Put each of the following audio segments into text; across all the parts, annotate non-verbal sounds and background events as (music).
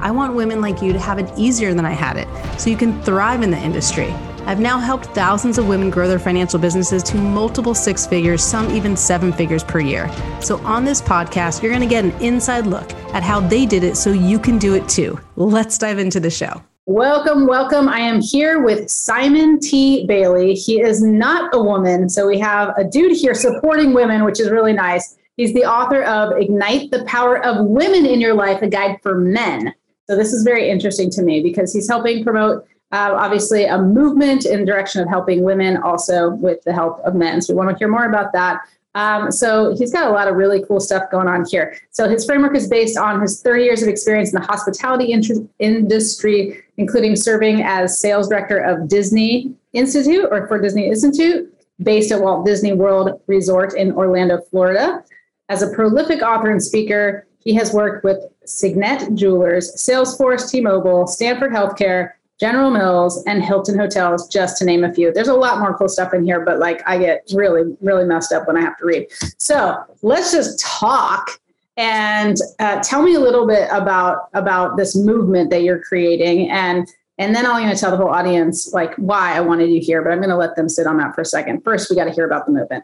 I want women like you to have it easier than I had it so you can thrive in the industry. I've now helped thousands of women grow their financial businesses to multiple six figures, some even seven figures per year. So, on this podcast, you're going to get an inside look at how they did it so you can do it too. Let's dive into the show. Welcome, welcome. I am here with Simon T. Bailey. He is not a woman, so we have a dude here supporting women, which is really nice. He's the author of Ignite the Power of Women in Your Life, a guide for men. So this is very interesting to me because he's helping promote uh, obviously a movement in the direction of helping women also with the help of men. So we want to hear more about that. Um, so he's got a lot of really cool stuff going on here. So his framework is based on his 30 years of experience in the hospitality in- industry, including serving as sales director of Disney Institute or for Disney Institute, based at Walt Disney World Resort in Orlando, Florida. As a prolific author and speaker, he has worked with Signet Jewelers, Salesforce, T-Mobile, Stanford Healthcare, General Mills, and Hilton Hotels, just to name a few. There's a lot more cool stuff in here, but like I get really, really messed up when I have to read. So let's just talk and uh, tell me a little bit about about this movement that you're creating and and then I'm going to tell the whole audience like why I wanted you here, but I'm going to let them sit on that for a second. First, we got to hear about the movement.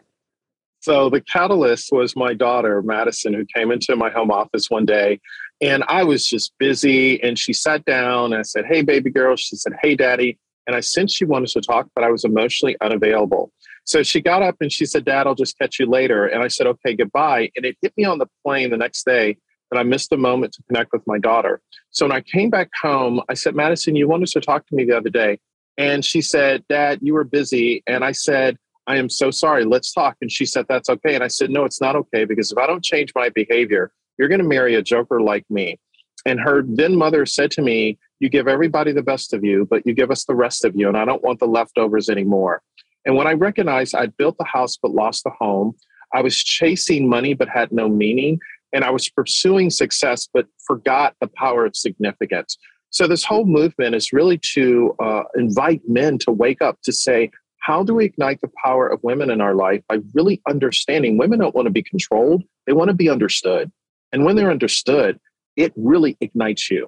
So the catalyst was my daughter, Madison, who came into my home office one day and I was just busy. And she sat down and I said, Hey, baby girl. She said, Hey, daddy. And I sensed she wanted to talk, but I was emotionally unavailable. So she got up and she said, Dad, I'll just catch you later. And I said, Okay, goodbye. And it hit me on the plane the next day that I missed a moment to connect with my daughter. So when I came back home, I said, Madison, you wanted to talk to me the other day. And she said, Dad, you were busy. And I said, I am so sorry. Let's talk. And she said, That's okay. And I said, No, it's not okay because if I don't change my behavior, you're going to marry a joker like me. And her then mother said to me, You give everybody the best of you, but you give us the rest of you. And I don't want the leftovers anymore. And when I recognized I'd built the house but lost the home, I was chasing money but had no meaning. And I was pursuing success but forgot the power of significance. So, this whole movement is really to uh, invite men to wake up to say, how do we ignite the power of women in our life by really understanding women don't want to be controlled, they want to be understood. And when they're understood, it really ignites you.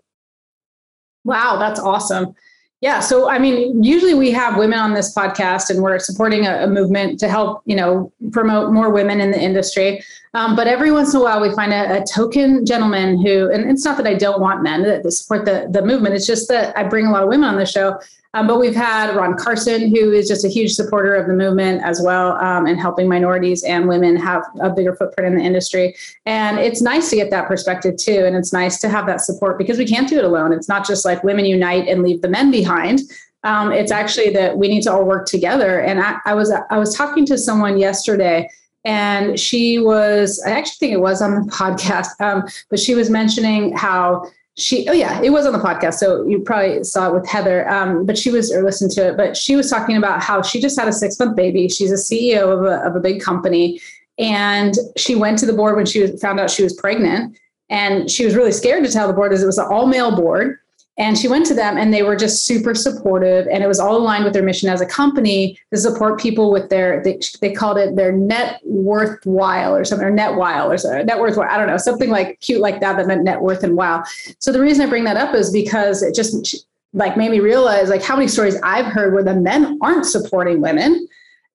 Wow, that's awesome. Yeah. So, I mean, usually we have women on this podcast and we're supporting a, a movement to help, you know, promote more women in the industry. Um, but every once in a while we find a, a, token gentleman who, and it's not that I don't want men that support the, the movement. It's just that I bring a lot of women on the show um, but we've had Ron Carson, who is just a huge supporter of the movement as well, um, and helping minorities and women have a bigger footprint in the industry. And it's nice to get that perspective too. And it's nice to have that support because we can't do it alone. It's not just like women unite and leave the men behind. Um, it's actually that we need to all work together. And I, I was I was talking to someone yesterday and she was i actually think it was on the (laughs) podcast um, but she was mentioning how she oh yeah it was on the podcast so you probably saw it with heather um, but she was or listened to it but she was talking about how she just had a six month baby she's a ceo of a, of a big company and she went to the board when she was, found out she was pregnant and she was really scared to tell the board as it was an all male board and she went to them and they were just super supportive. And it was all aligned with their mission as a company to support people with their, they, they called it their net worthwhile or something, or net while or something, net worth, I don't know, something like cute like that that meant net worth and wow. So the reason I bring that up is because it just like made me realize like how many stories I've heard where the men aren't supporting women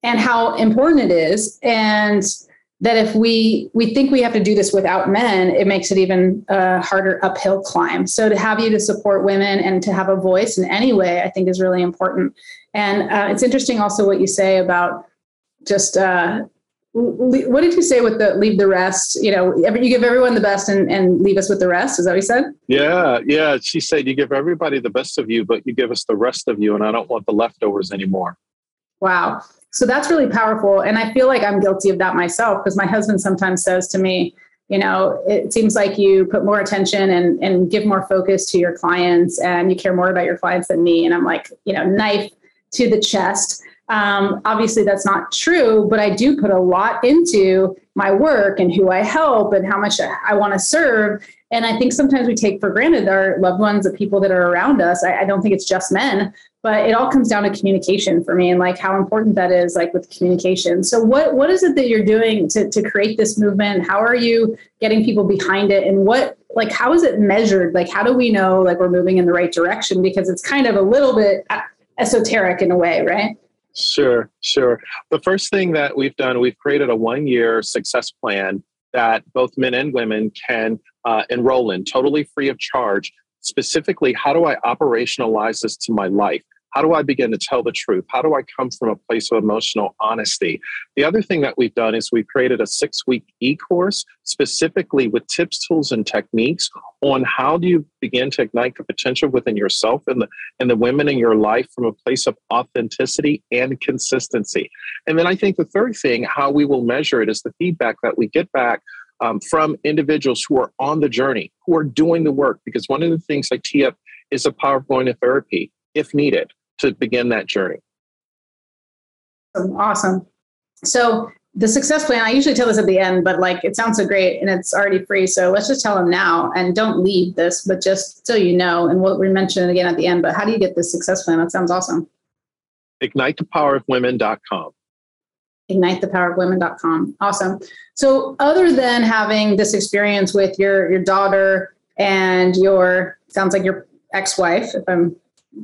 and how important it is. And that if we we think we have to do this without men it makes it even a harder uphill climb. So to have you to support women and to have a voice in any way i think is really important. And uh, it's interesting also what you say about just uh, what did you say with the leave the rest? You know you give everyone the best and, and leave us with the rest? Is that what you said? Yeah yeah. She said you give everybody the best of you but you give us the rest of you and i don't want the leftovers anymore. Wow so that's really powerful. And I feel like I'm guilty of that myself because my husband sometimes says to me, you know it seems like you put more attention and and give more focus to your clients and you care more about your clients than me and i'm like you know knife to the chest um, obviously that's not true but i do put a lot into my work and who i help and how much i want to serve. And i think sometimes we take for granted our loved ones the people that are around us. I, I don't think it's just men but it all comes down to communication for me and like how important that is like with communication. So what what is it that you're doing to, to create this movement? How are you getting people behind it? And what like how is it measured? Like how do we know like we're moving in the right direction? Because it's kind of a little bit esoteric in a way right sure sure. The first thing that we've done we've created a one year success plan that both men and women can uh, enroll in totally free of charge. Specifically how do i operationalize this to my life how do I begin to tell the truth? How do I come from a place of emotional honesty? The other thing that we've done is we've created a six week e course specifically with tips, tools, and techniques on how do you begin to ignite the potential within yourself and the, and the women in your life from a place of authenticity and consistency. And then I think the third thing, how we will measure it, is the feedback that we get back um, from individuals who are on the journey, who are doing the work. Because one of the things I tee up is the power of going to therapy if needed to begin that journey. Awesome. So the success plan, I usually tell this at the end, but like it sounds so great and it's already free. So let's just tell them now and don't leave this, but just so you know, and we'll we mention it again at the end. But how do you get this success plan? That sounds awesome. IgniteThePowerOfWomen.com. IgniteThePowerOfWomen.com. Awesome. So other than having this experience with your your daughter and your sounds like your ex-wife, if I'm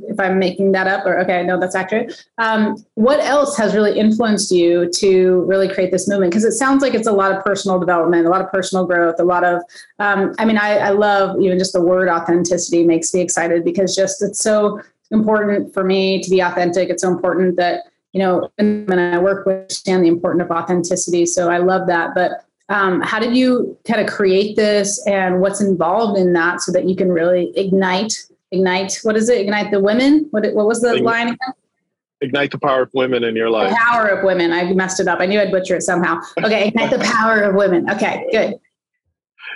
if I'm making that up, or okay, no, that's accurate. Um, what else has really influenced you to really create this movement? Because it sounds like it's a lot of personal development, a lot of personal growth, a lot of. Um, I mean, I, I love even just the word authenticity makes me excited because just it's so important for me to be authentic. It's so important that you know when I work with understand the importance of authenticity. So I love that, but. Um, how did you kind of create this and what's involved in that so that you can really ignite ignite what is it? Ignite the women? What, what was the ignite, line again? Ignite the power of women in your life. The power of women. I messed it up. I knew i'd butcher it somehow. Okay ignite the (laughs) power of women. Okay good.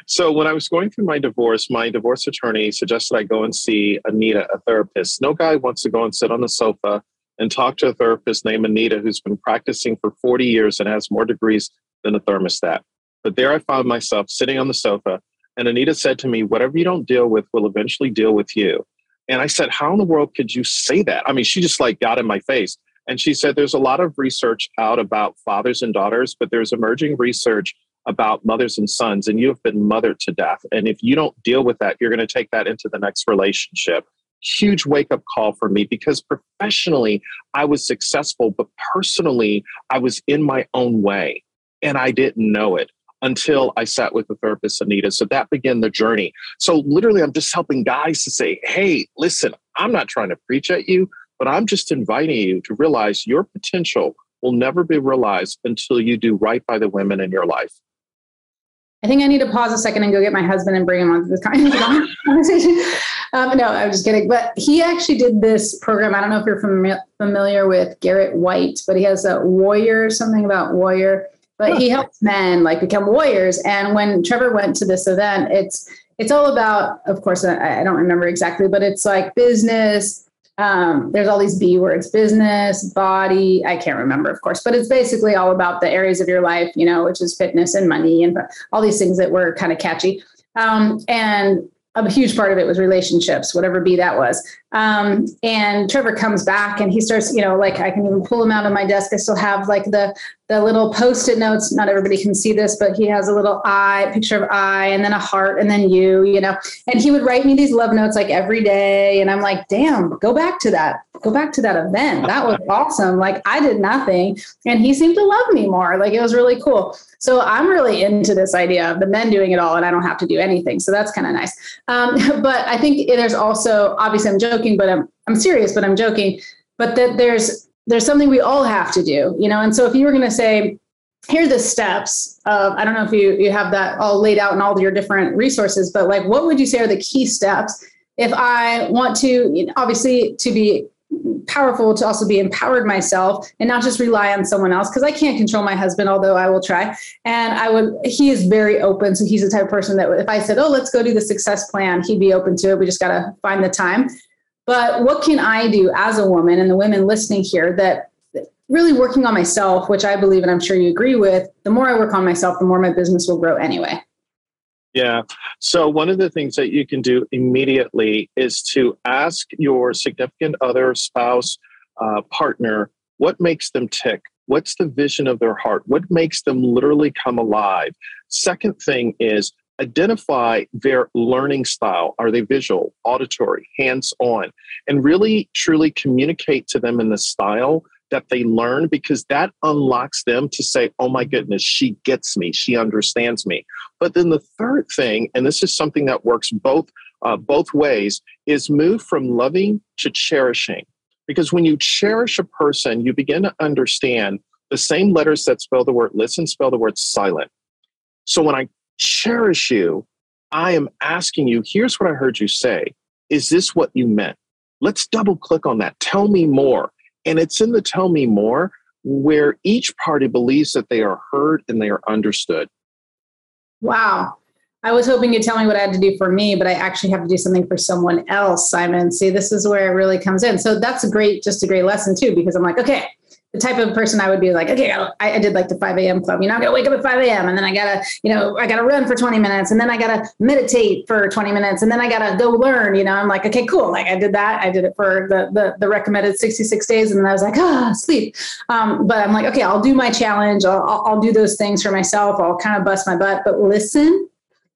So when i was going through my divorce my divorce attorney suggested i go and see anita a therapist. No guy wants to go and sit on the sofa and talk to a therapist named anita who's been practicing for 40 years and has more degrees than a thermostat. But there i found myself sitting on the sofa and Anita said to me, Whatever you don't deal with will eventually deal with you. And I said, How in the world could you say that? I mean, she just like got in my face. And she said, There's a lot of research out about fathers and daughters, but there's emerging research about mothers and sons, and you have been mothered to death. And if you don't deal with that, you're going to take that into the next relationship. Huge wake up call for me because professionally, I was successful, but personally, I was in my own way and I didn't know it until I sat with the therapist, Anita. So that began the journey. So literally, I'm just helping guys to say, hey, listen, I'm not trying to preach at you, but I'm just inviting you to realize your potential will never be realized until you do right by the women in your life. I think I need to pause a second and go get my husband and bring him onto (laughs) this conversation. Um, no, I'm just kidding. But he actually did this program. I don't know if you're fami- familiar with Garrett White, but he has a warrior, something about warrior but he helps men like become warriors. And when Trevor went to this event, it's it's all about, of course, I, I don't remember exactly, but it's like business. Um, there's all these B words: business, body. I can't remember, of course, but it's basically all about the areas of your life, you know, which is fitness and money and all these things that were kind of catchy. Um, and a huge part of it was relationships, whatever be that was. Um, and Trevor comes back and he starts, you know, like I can even pull him out of my desk. I still have like the the little post-it notes. Not everybody can see this, but he has a little eye, picture of eye, and then a heart, and then you, you know. And he would write me these love notes like every day. And I'm like, damn, go back to that. Go back to that event. That was (laughs) awesome. Like I did nothing. And he seemed to love me more. Like it was really cool. So I'm really into this idea of the men doing it all and I don't have to do anything. So that's kind of nice. Um, (laughs) but I think there's also obviously I'm joking, but I'm I'm serious, but I'm joking. But that there's there's something we all have to do, you know. And so if you were going to say, here are the steps of I don't know if you you have that all laid out in all your different resources, but like what would you say are the key steps if I want to obviously to be powerful to also be empowered myself and not just rely on someone else because I can't control my husband, although I will try. And I would, he is very open. So he's the type of person that if I said, oh, let's go do the success plan, he'd be open to it. We just got to find the time. But what can I do as a woman and the women listening here that really working on myself, which I believe and I'm sure you agree with, the more I work on myself, the more my business will grow anyway. Yeah. So, one of the things that you can do immediately is to ask your significant other, spouse, uh, partner, what makes them tick? What's the vision of their heart? What makes them literally come alive? Second thing is identify their learning style. Are they visual, auditory, hands on? And really, truly communicate to them in the style that they learn because that unlocks them to say, oh my goodness, she gets me, she understands me. But then the third thing, and this is something that works both uh, both ways, is move from loving to cherishing. Because when you cherish a person, you begin to understand the same letters that spell the word listen spell the word silent. So when I cherish you, I am asking you, here's what I heard you say. Is this what you meant? Let's double click on that. Tell me more. And it's in the tell me more where each party believes that they are heard and they are understood. Wow. I was hoping you'd tell me what I had to do for me, but I actually have to do something for someone else, Simon. See, this is where it really comes in. So that's a great, just a great lesson too, because I'm like, okay, the type of person I would be like, okay, I, I did like the 5 a.m. club. You know, I gotta wake up at 5 a.m. and then I gotta, you know, I gotta run for 20 minutes and then I gotta meditate for 20 minutes and then I gotta go learn. You know, I'm like, okay, cool. Like I did that. I did it for the the, the recommended 66 days, and then I was like, ah, sleep. Um, but I'm like, okay, I'll do my challenge. I'll, I'll do those things for myself. I'll kind of bust my butt, but listen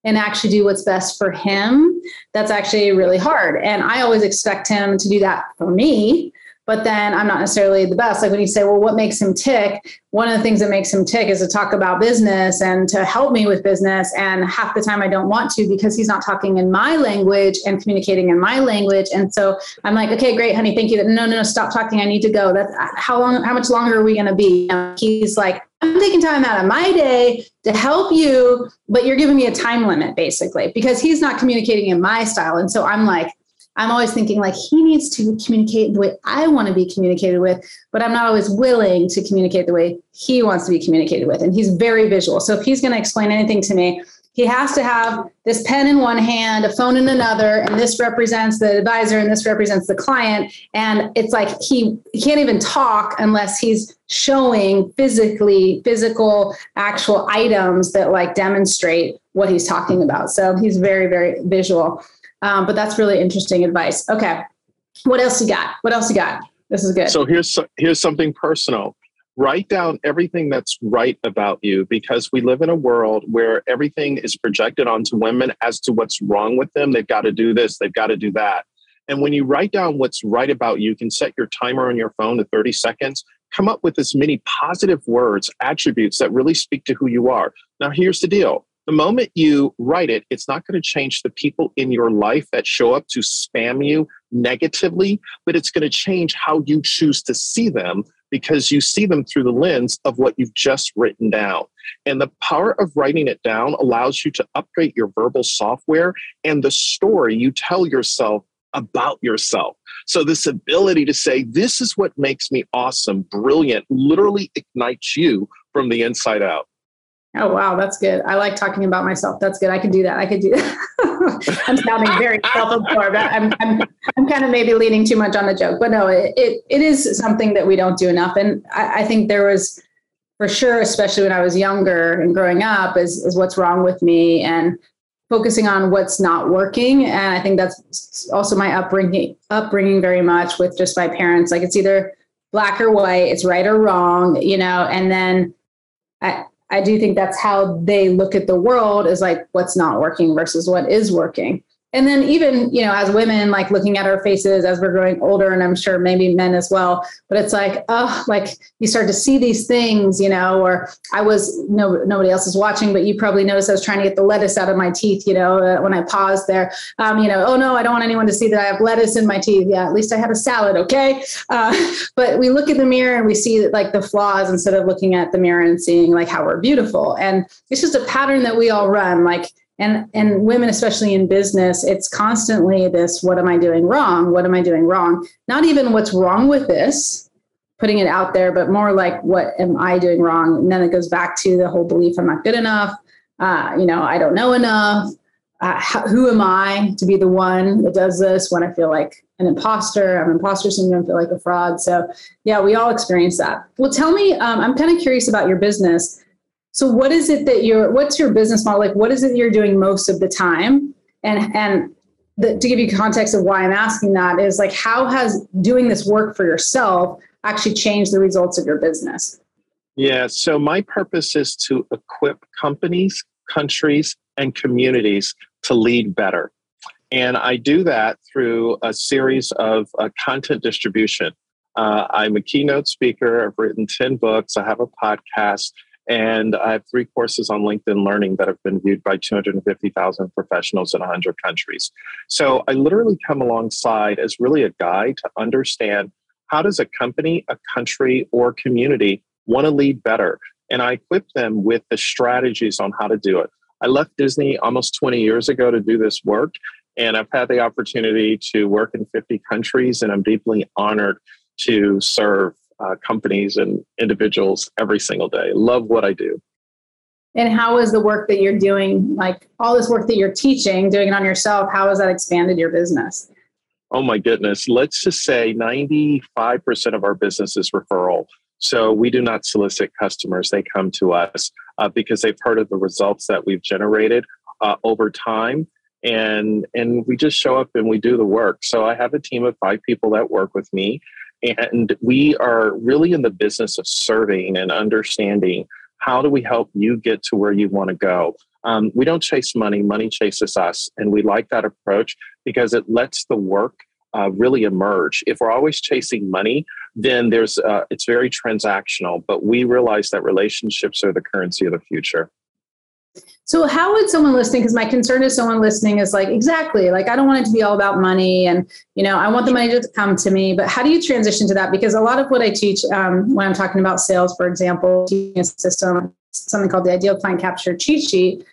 and actually do what's best for him. That's actually really hard. And I always expect him to do that for me but then I'm not necessarily the best. Like when you say, well, what makes him tick? One of the things that makes him tick is to talk about business and to help me with business. And half the time I don't want to because he's not talking in my language and communicating in my language. And so I'm like, okay, great, honey, thank you. No, no, no, stop talking. I need to go. That's how long, how much longer are we going to be? And he's like, I'm taking time out of my day to help you, but you're giving me a time limit basically because he's not communicating in my style. And so I'm like, I'm always thinking like he needs to communicate the way I want to be communicated with, but I'm not always willing to communicate the way he wants to be communicated with. And he's very visual. So if he's going to explain anything to me, he has to have this pen in one hand, a phone in another, and this represents the advisor and this represents the client. And it's like he, he can't even talk unless he's showing physically, physical, actual items that like demonstrate what he's talking about. So he's very, very visual. Um, but that's really interesting advice. Okay. What else you got? What else you got? This is good. So here's here's something personal. Write down everything that's right about you because we live in a world where everything is projected onto women as to what's wrong with them. They've got to do this, they've got to do that. And when you write down what's right about you, you can set your timer on your phone to 30 seconds. Come up with as many positive words, attributes that really speak to who you are. Now, here's the deal the moment you write it, it's not going to change the people in your life that show up to spam you negatively, but it's going to change how you choose to see them because you see them through the lens of what you've just written down. And the power of writing it down allows you to upgrade your verbal software and the story you tell yourself about yourself. So, this ability to say, This is what makes me awesome, brilliant, literally ignites you from the inside out. Oh wow, that's good. I like talking about myself. That's good. I can do that. I could do that. (laughs) I'm sounding very (laughs) self-absorbed. I'm, I'm, I'm kind of maybe leaning too much on the joke, but no, it, it, it is something that we don't do enough. And I, I think there was for sure, especially when I was younger and growing up, is, is what's wrong with me and focusing on what's not working. And I think that's also my upbringing, upbringing very much with just my parents. Like it's either black or white, it's right or wrong, you know, and then I, I do think that's how they look at the world is like what's not working versus what is working and then even you know as women like looking at our faces as we're growing older and i'm sure maybe men as well but it's like oh like you start to see these things you know or i was no nobody else is watching but you probably noticed i was trying to get the lettuce out of my teeth you know uh, when i paused there. Um, you know oh no i don't want anyone to see that i have lettuce in my teeth. Yeah at least i had a salad okay? Uh, (laughs) but we look in the mirror and we see like the flaws instead of looking at the mirror and seeing like how we're beautiful. And it's just a pattern that we all run like and and women especially in business it's constantly this what am i doing wrong? What am i doing wrong? Not even what's wrong with this putting it out there but more like what am i doing wrong? And then it goes back to the whole belief i'm not good enough uh, you know i don't know enough uh, how, who am i to be the one that does this when i feel like an imposter? I'm imposter syndrome feel like a fraud. So yeah we all experience that. Well tell me um, i'm kind of curious about your business so what is it that you're what's your business model? Like what is it you're doing most of the time? And and the, to give you context of why i'm asking that is like how has doing this work for yourself actually changed the results of your business? Yeah so my purpose is to equip companies countries and communities to lead better. And i do that through a series of uh, content distribution. Uh, i'm a keynote speaker. I've written 10 books. I have a podcast and I have three courses on LinkedIn Learning that have been viewed by 250,000 professionals in 100 countries. So I literally come alongside as really a guide to understand how does a company, a country, or community want to lead better? And I equip them with the strategies on how to do it. I left Disney almost 20 years ago to do this work, and I've had the opportunity to work in 50 countries, and I'm deeply honored to serve uh, companies and individuals every single day. Love what I do. And how is the work that you're doing, like all this work that you're teaching, doing it on yourself, how has that expanded your business? Oh my goodness. Let's just say 95% of our business is referral. So we do not solicit customers. They come to us uh, because they've heard of the results that we've generated uh, over time. And, and we just show up and we do the work. So I have a team of five people that work with me. And we are really in the business of serving and understanding how do we help you get to where you want to go. Um, we don't chase money, money chases us. And we like that approach because it lets the work uh, really emerge. If we're always chasing money, then there's uh, it's very transactional. But we realize that relationships are the currency of the future. So how would someone listening, because my concern is someone listening is like, exactly, like I don't want it to be all about money and, you know, I want the money to come to me, but how do you transition to that? Because a lot of what I teach um, when I'm talking about sales, for example, a system, something called the ideal client capture cheat sheet,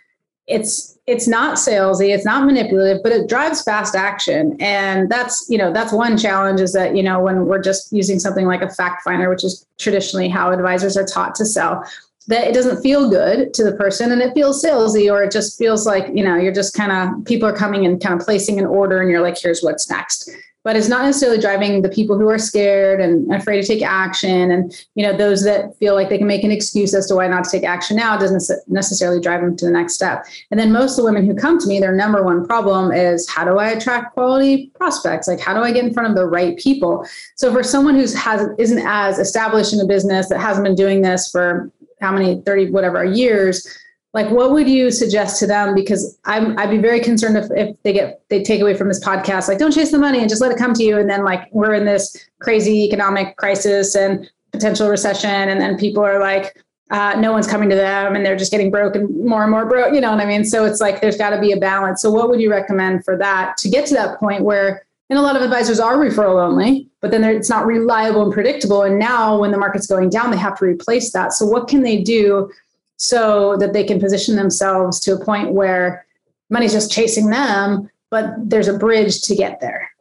it's it's not salesy it's not manipulative but it drives fast action and that's you know that's one challenge is that you know when we're just using something like a fact finder which is traditionally how advisors are taught to sell that it doesn't feel good to the person and it feels salesy or it just feels like you know you're just kind of people are coming and kind of placing an order and you're like here's what's next. But it's not necessarily driving the people who are scared and afraid to take action and you know those that feel like they can make an excuse as to why not to take action now doesn't necessarily drive them to the next step. And then most of the women who come to me their number one problem is how do i attract quality prospects? Like how do i get in front of the right people? So for someone who's has isn't as established in a business that hasn't been doing this for how many 30 whatever years like what would you suggest to them? Because I'm, i'd be very concerned if, if they get they take away from this podcast like don't chase the money and just let it come to you. And then like we're in this crazy economic crisis and potential recession and then people are like uh, no one's coming to them and they're just getting broken more and more broke you know what i mean? So it's like there's got to be a balance. So what would you recommend for that to get to that point where and a lot of advisors are referral only, but then it's not reliable and predictable. And now, when the market's going down, they have to replace that. So, what can they do so that they can position themselves to a point where money's just chasing them, but there's a bridge to get there?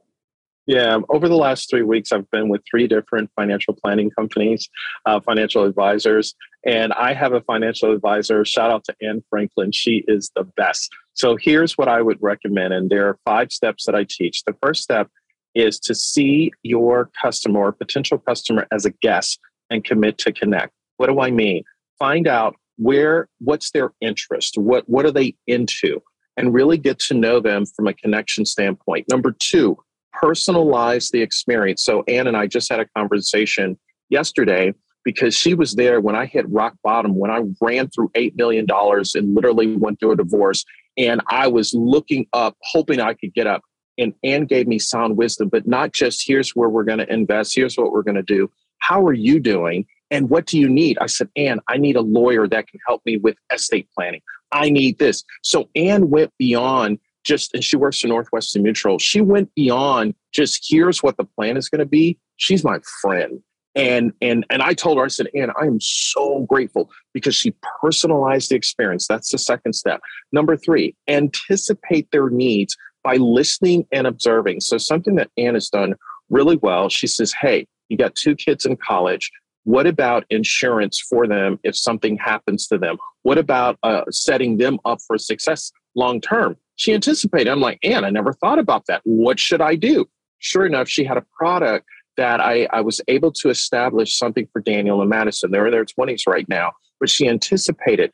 Yeah, over the last three weeks, I've been with three different financial planning companies, uh, financial advisors, and I have a financial advisor. Shout out to Anne Franklin. She is the best. So here's what I would recommend, and there are five steps that I teach. The first step is to see your customer or potential customer as a guest and commit to connect. What do I mean? Find out where, what's their interest, what, what are they into, and really get to know them from a connection standpoint. Number two, personalize the experience. So Anne and I just had a conversation yesterday because she was there when I hit rock bottom, when I ran through $8 million and literally went through a divorce. And I was looking up, hoping I could get up. And Anne gave me sound wisdom, but not just here's where we're going to invest, here's what we're going to do. How are you doing? And what do you need? I said, Anne, I need a lawyer that can help me with estate planning. I need this. So Anne went beyond just, and she works for Northwestern Mutual. She went beyond just here's what the plan is going to be. She's my friend. And and and I told her, I said, Anne, I am so grateful because she personalized the experience. That's the second step. Number three, anticipate their needs by listening and observing. So something that Anne has done really well. She says, Hey, you got two kids in college. What about insurance for them if something happens to them? What about uh, setting them up for success long term? She anticipated. I'm like, Anne, I never thought about that. What should I do? Sure enough, she had a product that I, I was able to establish something for Daniel and Madison. They're in their 20s right now, but she anticipated.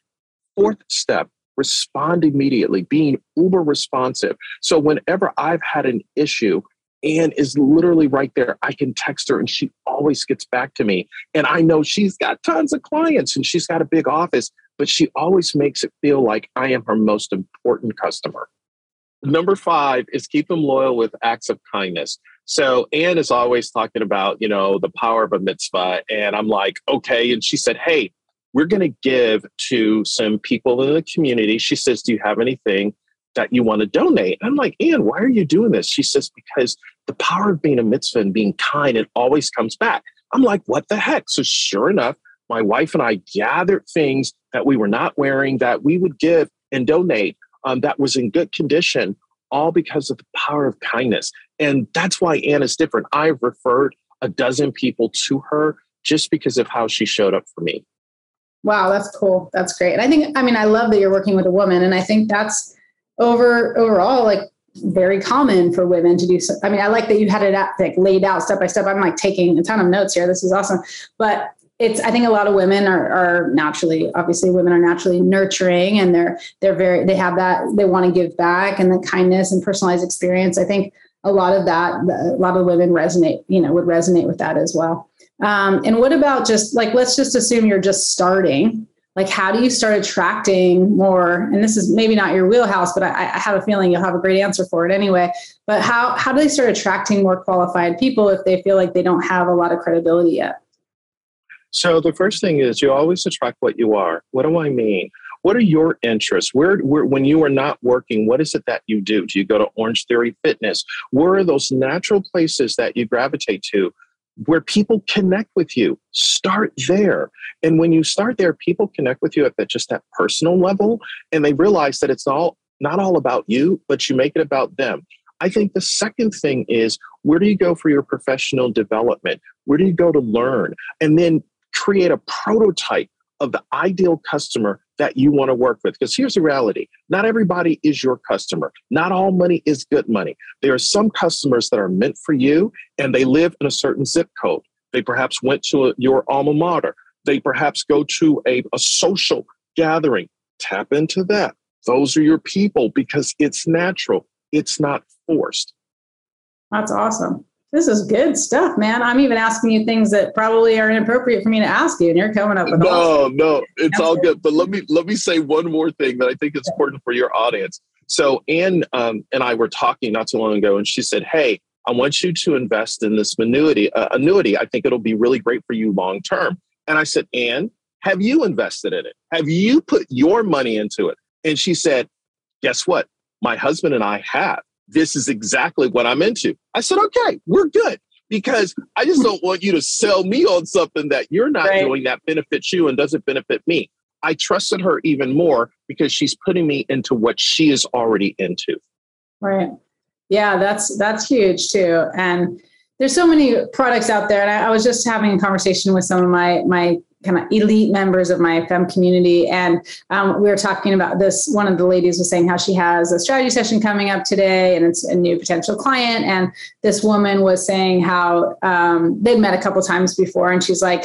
Fourth step, respond immediately, being uber responsive. So whenever I've had an issue, Anne is literally right there. I can text her and she always gets back to me. And I know she's got tons of clients and she's got a big office, but she always makes it feel like I am her most important customer. Number five is keep them loyal with acts of kindness. So Anne is always talking about, you know, the power of a mitzvah. And I'm like, okay. And she said, hey, we're going to give to some people in the community. She says, do you have anything that you want to donate? And I'm like, Anne, why are you doing this? She says, because the power of being a mitzvah and being kind, it always comes back. I'm like, what the heck? So sure enough, my wife and I gathered things that we were not wearing that we would give and donate um, that was in good condition, all because of the power of kindness. And that's why Anna's different. I've referred a dozen people to her just because of how she showed up for me. Wow, that's cool. That's great. And I think, I mean, I love that you're working with a woman. And I think that's over overall like very common for women to do so. I mean, I like that you had it at, like laid out step by step. I'm like taking a ton of notes here. This is awesome. But it's I think a lot of women are, are naturally obviously women are naturally nurturing and they're they're very they have that they want to give back and the kindness and personalized experience. I think a lot of that a lot of women resonate you know would resonate with that as well. Um, and what about just like let's just assume you're just starting like how do you start attracting more and this is maybe not your wheelhouse but I, I, have a feeling you'll have a great answer for it anyway but how how do they start attracting more qualified people if they feel like they don't have a lot of credibility yet so the first thing is you always attract what you are what do i mean what are your interests where, where when you are not working what is it that you do do you go to Orangetheory Fitness where are those natural places that you gravitate to where people connect with you. Start there. And when you start there, people connect with you at that just that personal level and they realize that it's all not all about you, but you make it about them. I think the second thing is where do you go for your professional development? Where do you go to learn? And then create a prototype of the ideal customer that you want to work with. Because here's the reality not everybody is your customer. Not all money is good money. There are some customers that are meant for you and they live in a certain zip code. They perhaps went to a, your alma mater. They perhaps go to a, a social gathering. Tap into that. Those are your people because it's natural, it's not forced. That's awesome this is good stuff, man. I'm even asking you things that probably are inappropriate for me to ask you, and you're coming up with no, no, it's That's all good. But let me let me say one more thing that I think is important for your audience. So Anne um, and I were talking not too long ago, and she said, "Hey, I want you to invest in this annuity. Uh, annuity, I think it'll be really great for you long term." And I said, "Anne, have you invested in it? Have you put your money into it?" And she said, "Guess what? My husband and I have." This is exactly what I'm into. I said, okay, we're good because I just don't want you to sell me on something that you're not right. doing that benefits you and doesn't benefit me. I trusted her even more because she's putting me into what she is already into. Right. Yeah, that's that's huge too. And there's so many products out there. And I, I was just having a conversation with some of my my kind of elite members of my fem community. And um, we were talking about this. One of the ladies was saying how she has a strategy session coming up today and it's a new potential client. And this woman was saying how um, they'd met a couple times before and she's like,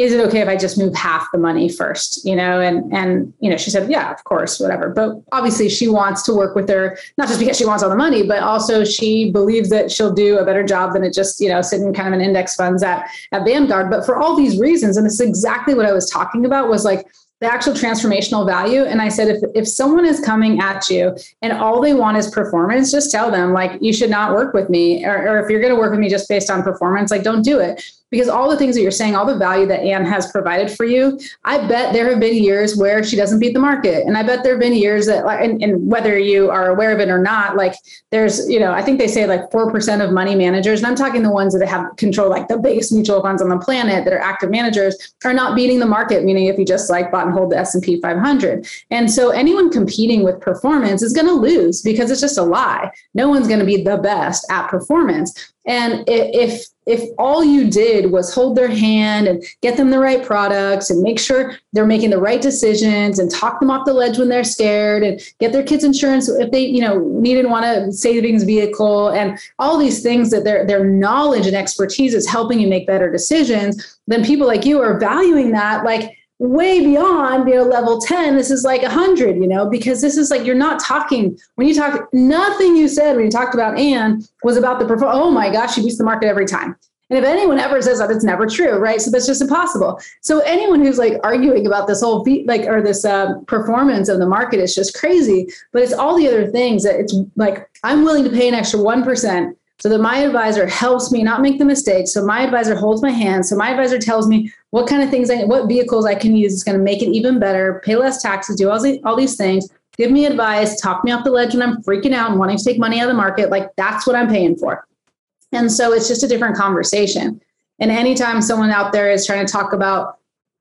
is it okay if I just move half the money first? You know, and and you know, she said, yeah, of course, whatever. But obviously, she wants to work with her not just because she wants all the money, but also she believes that she'll do a better job than it just you know sitting kind of in index funds at at Vanguard. But for all these reasons, and this is exactly what I was talking about, was like the actual transformational value. And I said, if, if someone is coming at you and all they want is performance, just tell them like, you should not work with me. Or, or if you're going to work with me just based on performance, like don't do it because all the things that you're saying, all the value that Anne has provided for you, I bet there have been years where she doesn't beat the market. And I bet there have been years that, and, and whether you are aware of it or not, like there's, you know, I think they say like 4% of money managers, and I'm talking the ones that have control, like the biggest mutual funds on the planet that are active managers are not beating the market, meaning if you just like bought and hold the S&P 500. And so anyone competing with performance is going to lose because it's just a lie. No one's going to be the best at performance. And if if all you did was hold their hand and get them the right products and make sure they're making the right decisions and talk them off the ledge when they're scared and get their kids insurance if they you know need and want a savings vehicle and all these things that their their knowledge and expertise is helping you make better decisions then people like you are valuing that like way beyond you know level 10 this is like 100 you know because this is like you're not talking when you talk nothing you said when you talked about anne was about the perform oh my gosh she beats the market every time and if anyone ever says that it's never true right so that's just impossible so anyone who's like arguing about this whole beat like or this uh, performance of the market is just crazy but it's all the other things that it's like i'm willing to pay an extra 1% so that my advisor helps me not make the mistake. So my advisor holds my hand. So my advisor tells me what kind of things, I, what vehicles I can use is going to make it even better, pay less taxes, do all, the, all these things, give me advice, talk me off the ledge when I'm freaking out and wanting to take money out of the market. Like that's what I'm paying for. And so it's just a different conversation. And anytime someone out there is trying to talk about,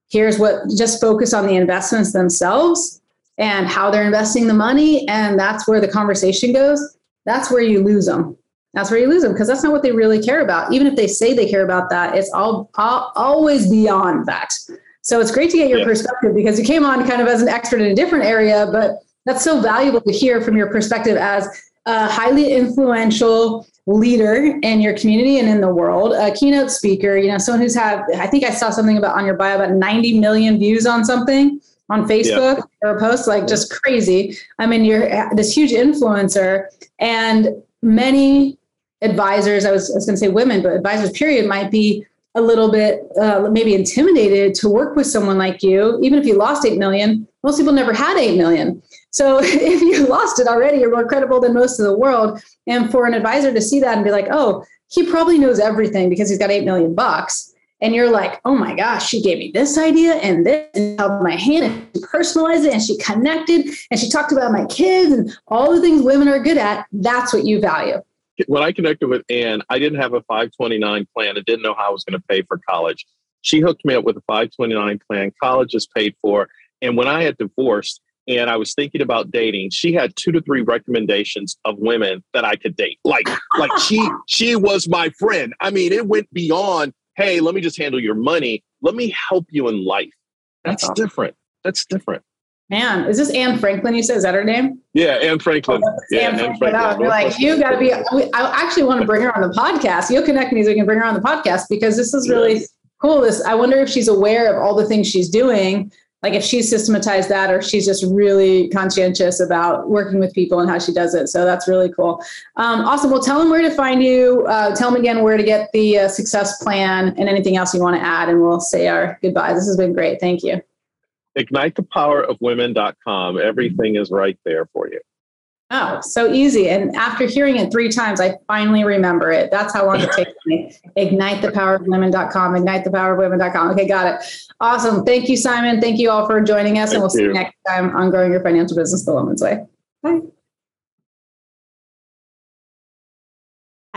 here's what, just focus on the investments themselves and how they're investing the money, and that's where the conversation goes, that's where you lose them that's where you lose them because that's not what they really care about. Even if they say they care about that, it's all, all always beyond that. So it's great to get your yeah. perspective because you came on kind of as an expert in a different area, but that's so valuable to hear from your perspective as a highly influential leader in your community and in the world, a keynote speaker, you know, someone who's had, I think I saw something about on your bio about 90 million views on something on Facebook yeah. or a post, like just crazy. I mean, you're this huge influencer and many advisors, I was, I was going to say women, but advisors, period, might be a little bit uh, maybe intimidated to work with someone like you. Even if you lost 8 million, most people never had 8 million. So (laughs) if you lost it already, you're more credible than most of the world. And for an advisor to see that and be like, oh, he probably knows everything because he's got 8 million bucks. And you're like, oh my gosh, she gave me this idea and this and held my hand and she personalized it and she connected and she talked about my kids and all the things women are good at. That's what you value when I connected with Anne, I didn't have a 529 plan. I didn't know how I was going to pay for college. She hooked me up with a 529 plan. College is paid for. And when I had divorced and I was thinking about dating, she had two to three recommendations of women that I could date. Like, like she she was my friend. I mean, it went beyond, hey, let me just handle your money. Let me help you in life. That's, awesome. different. That's different. Man, is this Anne Franklin? You said is that her name? Yeah, Anne Franklin. Oh, yeah, Anne, Franklin. Franklin. You're like you got to be. I actually want to bring her on the podcast. You'll connect me so we can bring her on the podcast because this is really cool. This I wonder if she's aware of all the things she's doing. Like if she's systematized that, or she's just really conscientious about working with people and how she does it. So that's really cool. Um, awesome. Well, tell them where to find you. Uh, tell them again where to get the uh, success plan and anything else you want to add, and we'll say our goodbyes. This has been great. Thank you ignitethepowerofwomen.com. Everything is right there for you. Oh, so easy. And after hearing it three times, I finally remember it. That's how long it takes me. (laughs) ignitethepowerofwomen.com, ignitethepowerofwomen.com. Okay, got it. Awesome. Thank you, Simon. Thank you all for joining us. Thank and we'll you. see you next time on Growing Your Financial Business the Woman's Way. Bye.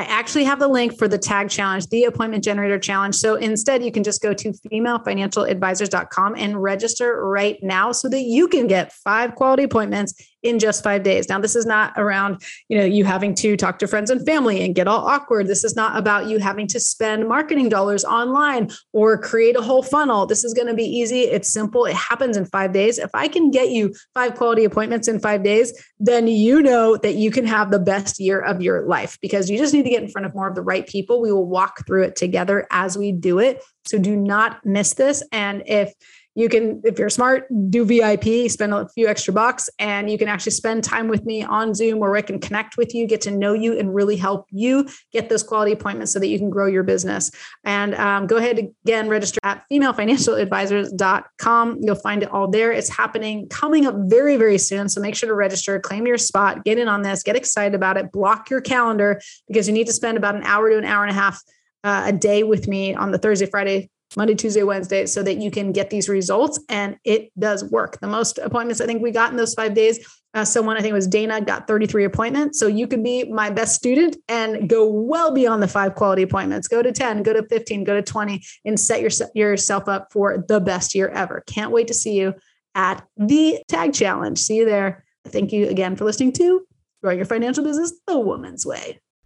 I actually have the link for the tag challenge, the appointment generator challenge. So instead, you can just go to femalefinancialadvisors.com and register right now so that you can get five quality appointments in just five days. Now, this is not around, you know, you having to talk to friends and family and get all awkward. This is not about you having to spend marketing dollars online or create a whole funnel. This is going to be easy. It's simple. It happens in five days. If I can get you five quality appointments in five days, then you know that you can have the best year of your life because you just need to get in front of more of the right people. We will walk through it together as we do it. So do not miss this. And if you can if you're smart do vip spend a few extra bucks and you can actually spend time with me on zoom where i can connect with you get to know you and really help you get those quality appointments so that you can grow your business. And um, go ahead again register at femalefinancialadvisors.com you'll find it all there. It's happening coming up very very soon so make sure to register claim your spot get in on this get excited about it block your calendar because you need to spend about an hour to an hour and a half uh, a day with me on the Thursday, Friday, Monday, Tuesday, Wednesday, so that you can get these results. And it does work. The most appointments I think we got in those five days, uh, someone I think it was Dana got 33 appointments. So you could be my best student and go well beyond the five quality appointments. Go to 10, go to 15, go to 20, and set your, yourself up for the best year ever. Can't wait to see you at the Tag Challenge. See you there. Thank you again for listening to Growing Your Financial Business the Woman's Way.